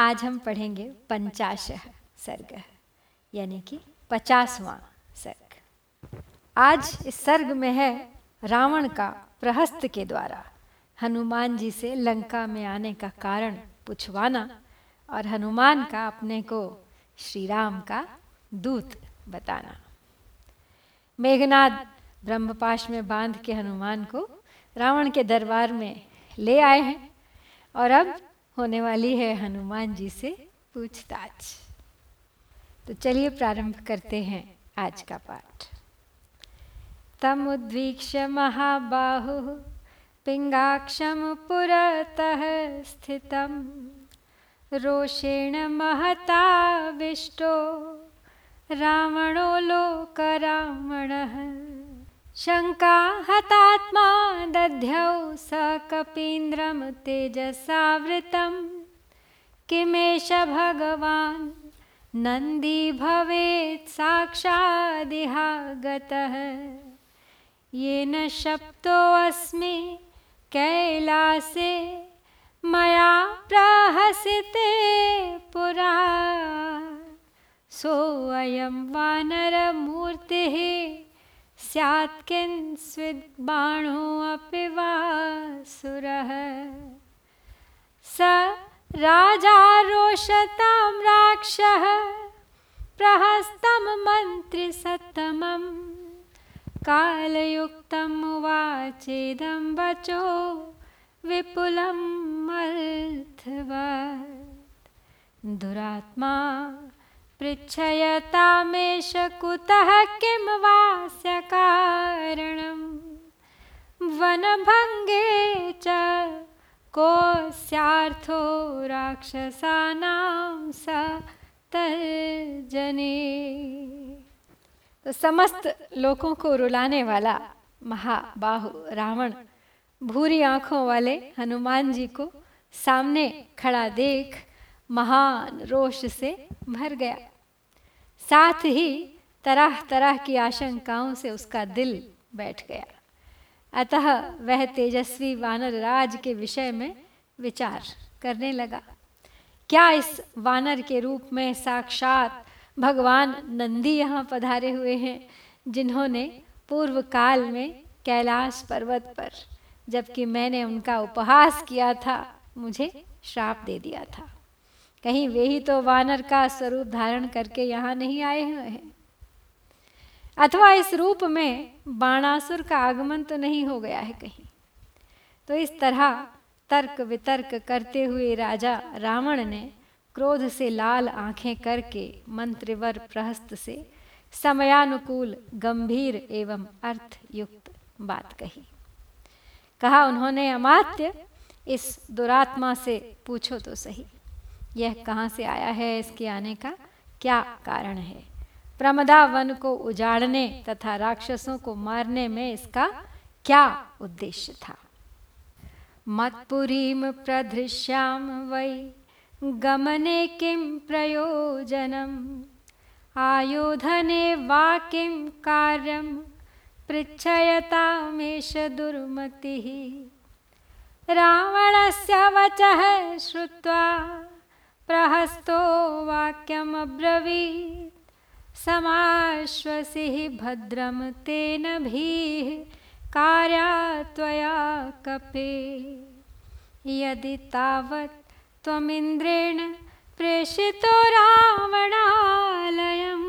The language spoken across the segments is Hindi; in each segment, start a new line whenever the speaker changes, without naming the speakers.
आज हम पढ़ेंगे पंचाश सर्ग, यानी कि पचासवां सर्ग। आज इस सर्ग में है रावण का प्रहस्त के द्वारा। हनुमान जी से लंका में आने का कारण पूछवाना और हनुमान का अपने को श्री राम का दूत बताना। मेघनाद ब्रह्मपाश में बाँध के हनुमान को रावण के दरबार में ले आए हैं और अब होने वाली है हनुमान जी से पूछताछ। तो चलिए प्रारंभ करते हैं आज का पाठ। तमुद्वीक्ष्य महाबाहु, पिंगाक्षम पुरतः स्थितम। रोषेण महता महताविष्टो रावणो लोकरावणः। शङ्का हतात्मा दध्यौ स कपीन्द्रं तेजसावृतं। किमेष भगवान्? नन्दी भवेत् साक्षादिहागतः। येन शप्तोऽस्मि कैलासे मया प्रहसिते पुरा। सोऽयं वानरमूर्तिः स्यात् किंस्विद्बाणोऽपि वा सुरः। स राजा रोषतां राक्षः, प्रहस्तं मन्त्रिसत्तमं कालयुक्तम् उवाचेदं वचो विपुलम् अर्थवत् दुरात्मा पृच्छयतामेष कुतः किं वास्य कारणं वनभङ्गे च कोऽस्यार्थो राक्षसानां स तर्जने। तो समस्त लोगों को रुलाने वाला महाबाहु रावण भूरी आँखों वाले हनुमान जी को सामने खड़ा देख महान रोष से भर गया। साथ ही तरह तरह की आशंकाओं से उसका दिल बैठ गया। अतः वह तेजस्वी वानर राज के विषय में विचार करने लगा। क्या इस वानर के रूप में साक्षात भगवान नंदी यहाँ पधारे हुए हैं, जिन्होंने पूर्व काल में कैलाश पर्वत पर, जबकि मैंने उनका उपहास किया था, मुझे श्राप दे दिया था? कहीं वे ही तो वानर का स्वरूप धारण करके यहाँ नहीं आए हुए हैं। अथवा इस रूप में बाणासुर का आगमन तो नहीं हो गया है कहीं। तो इस तरह तर्क वितर्क करते हुए राजा रावण ने क्रोध से लाल आँखें करके मंत्रिवर प्रहस्त से समयानुकूल, गंभीर एवं अर्थयुक्त बात कही। कहा उन्होंने, अमात्य, इस दुरात्मा से पूछो तो सही। यह कहाँ से आया है इसके आने का क्या कारण है? प्रमदा वन को उजाड़ने तथा राक्षसों को मारने में इसका क्या उद्देश्य था? मत्पुरीम प्रधृश्याम वै, गमने किम प्रयोजनम? आयोधने वा कार्यम? पृच्छयतामेष दुर्मतिः। रावणस्य वचः श्रुत्वा प्रहस्तो वाक्यमब्रवीत्। समाश्वसिः भद्रं तेन भीः, कार्या त्वया कपे। यदि तावत् त्वमिन्द्रेण प्रेषितो रावणालयं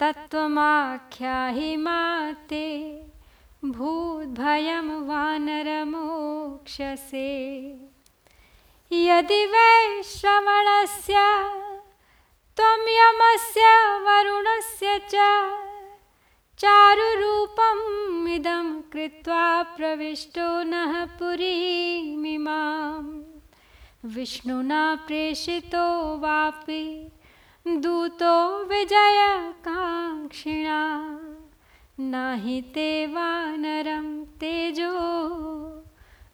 तत्त्वमाख्याहि माते भूद्भयं वानरमोक्षसे। यदि वै श्रवणस्य, त्वं यमस्य, वरुणस्य च, चारुरूपम् इदं कृत्वा प्रविष्टो नः पुरीमिमाम् विष्णुना प्रेषितो वापि, दूतो विजयकाङ्क्षिणा। नहि ते वानरं तेजो,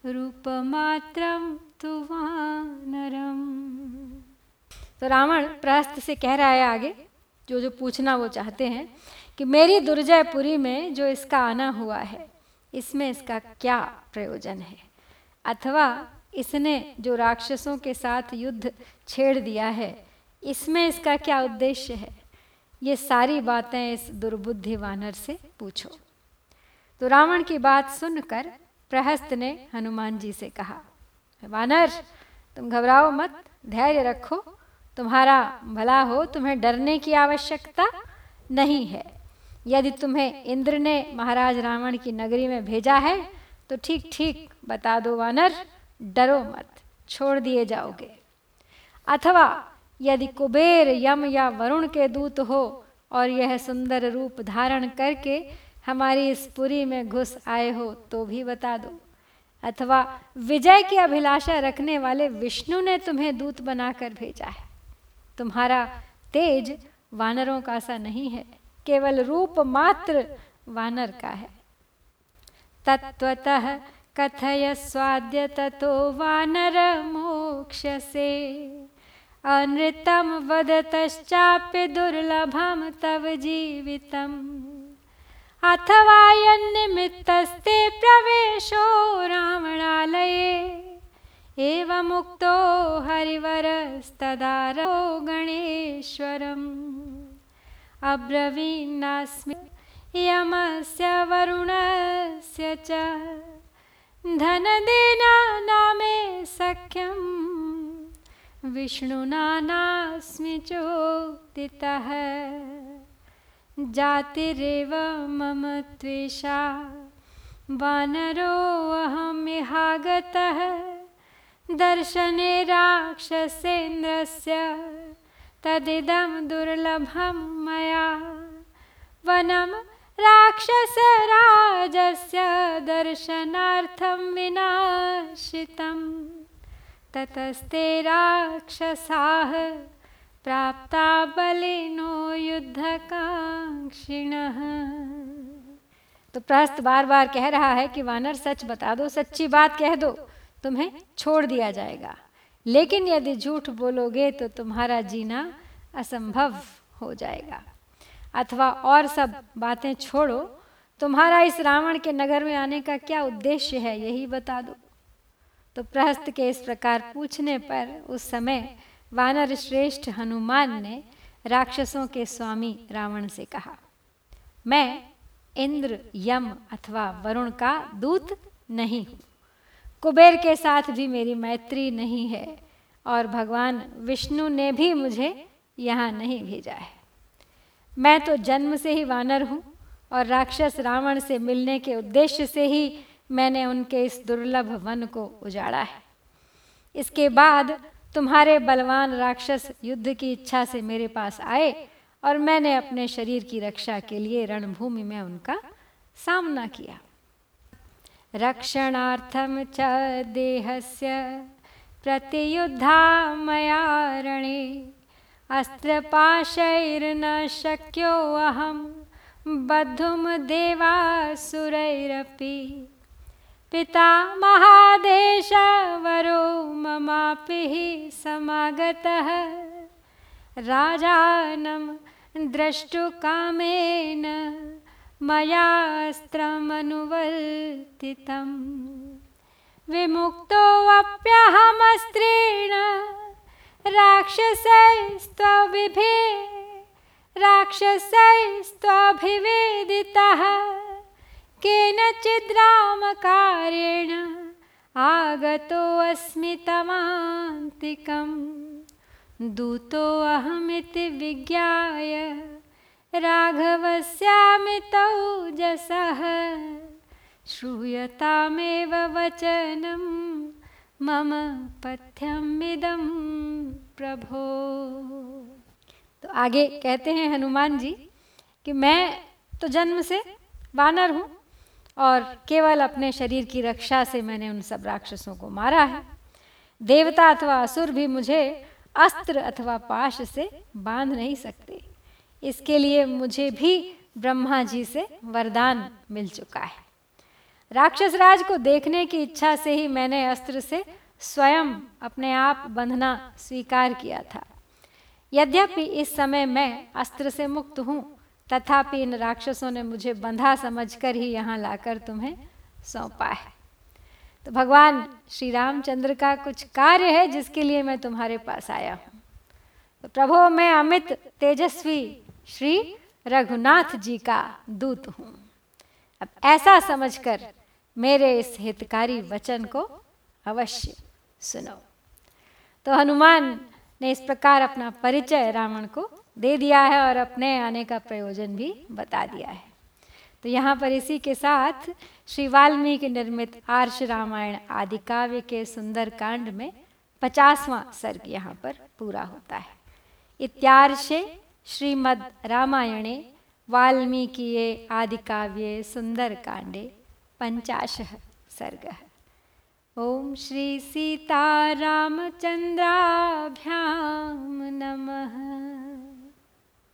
रूपमात्रं तु वानरम। तो रावण प्रहस्त से कह रहा है आगे जो जो पूछना वो चाहते हैं, कि मेरी दुर्जयपुरी में जो इसका आना हुआ है, इसमें इसका क्या प्रयोजन है? अथवा इसने जो राक्षसों के साथ युद्ध छेड़ दिया है, इसमें इसका क्या उद्देश्य है? ये सारी बातें इस दुर्बुद्धि वानर से पूछो। तो रावण की बात सुनकर प्रहस्त ने हनुमान जी से कहा वानर, तुम घबराओ मत, धैर्य रखो। तुम्हारा भला हो, तुम्हें डरने की आवश्यकता नहीं है। यदि तुम्हें इंद्र ने महाराज रावण की नगरी में भेजा है तो ठीक ठीक बता दो वानर, डरो मत, छोड़ दिए जाओगे। अथवा यदि कुबेर, यम या वरुण के दूत हो और यह सुंदर रूप धारण करके हमारी इस पुरी में घुस आए हो तो भी बता दो। अथवा विजय की अभिलाषा रखने वाले विष्णु ने तुम्हें दूत बनाकर भेजा है। तुम्हारा तेज वानरों का सा नहीं है, केवल रूप मात्र वानर का है। तत्वतः कथय स्वाद्य ततो वानर मोक्ष से अनृतम वदतश्चाप्य दुर्लभम तव जीवितम। अथवा यन्निमित्तस्ते प्रवेशो रावणालये। एवमुक्तो हरिवरस्तदारो गणेश्वरम्। अब्रवीन्नास्मि यमस्य वरुणस्य च धनदेना नामे सख्यं विष्णुना नास्मि चोक्तितः। जातिरेव मम त्वेषा। वानरोऽहमिहागतः दर्शने राक्षसेन्द्रस्य। तदिदं दुर्लभं मया। वनं राक्षसराजस्य दर्शनार्थं विनाशितं ततस्ते राक्षसाः प्राप्ता बलिनो युद्धकांक्षिणः तो प्रहस्त बार बार कह रहा है कि वानर, सच बता दो, सच्ची बात कह दो, तुम्हें छोड़ दिया जाएगा। लेकिन यदि झूठ बोलोगे तो तुम्हारा जीना असंभव हो जाएगा। अथवा और सब बातें छोड़ो, तुम्हारा इस रावण के नगर में आने का क्या उद्देश्य है, यही बता दो। तो प्रहस्त के इस प्रकार पूछने पर उस समय वानर श्रेष्ठ हनुमान ने राक्षसों के स्वामी रावण से कहा, मैं इंद्र, यम अथवा वरुण का दूत नहीं हूँ। कुबेर के साथ भी मेरी मैत्री नहीं है और भगवान विष्णु ने भी मुझे यहाँ नहीं भेजा है। मैं तो जन्म से ही वानर हूँ और राक्षस रावण से मिलने के उद्देश्य से ही मैंने उनके इस दुर्लभ वन को उजाड़ा है। इसके बाद तुम्हारे बलवान राक्षस युद्ध की इच्छा से मेरे पास आए और मैंने अपने शरीर की रक्षा के लिए रणभूमि में उनका सामना किया। रक्षणार्थं च देहस्य प्रतियुद्धा मया रणे, अस्त्रपाशैर्न शक्योऽहं बद्धुं देवासुरैरपि। पिता महादेशवरो ममापि समागतः। राजानं द्रष्टुकामेन मयास्त्रमनुवर्तितं विमुक्तोऽप्यहमस्त्रेण राक्षसैस्त्वभिभे राक्षसैस्त्वभिवेदितः। केनचिद्रामकारेण आगतोऽस्मि तमान्तिकं दूतोऽहमिति विज्ञाय राघवस्यामितौ जसः श्रूयतामेव वचनं, मम पथ्यमिदं प्रभो। तो आगे कहते हैं हनुमान जी कि मैं तो जन्म से वानर हूँ और केवल अपने शरीर की रक्षा से मैंने उन सब राक्षसों को मारा है। देवता अथवा असुर भी मुझे अस्त्र अथवा पाश से बाँध नहीं सकते। इसके लिए मुझे भी ब्रह्मा जी से वरदान मिल चुका है। राक्षस राज को देखने की इच्छा से ही मैंने अस्त्र से स्वयं अपने आप बंधना स्वीकार किया था। यद्यपि इस समय मैं अस्त्र से मुक्त हूँ तथापि इन राक्षसों ने मुझे बंधा समझकर ही यहाँ लाकर तुम्हें सौंपा है। तो भगवान श्री रामचंद्र का कुछ कार्य है जिसके लिए मैं तुम्हारे पास आया हूँ। तो प्रभु, मैं अमित तेजस्वी श्री रघुनाथ जी का दूत हूँ। अब ऐसा समझकर मेरे इस हितकारी वचन को अवश्य सुनो। तो हनुमान ने इस प्रकार अपना परिचय रावण को दे दिया है और अपने आने का प्रयोजन भी बता दिया है। तो यहाँ पर इसी के साथ श्री वाल्मीकि निर्मित आर्ष रामायण आदि काव्य के सुंदर कांड में पचासवां सर्ग यहाँ पर पूरा होता है। इत्यार्षे श्रीमद् रामायणे वाल्मीकि आदि काव्ये सुंदर कांडे पंचाश सर्ग। ओम श्री सीता रामचंद्राभ्याम नमः।